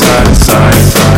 side to side.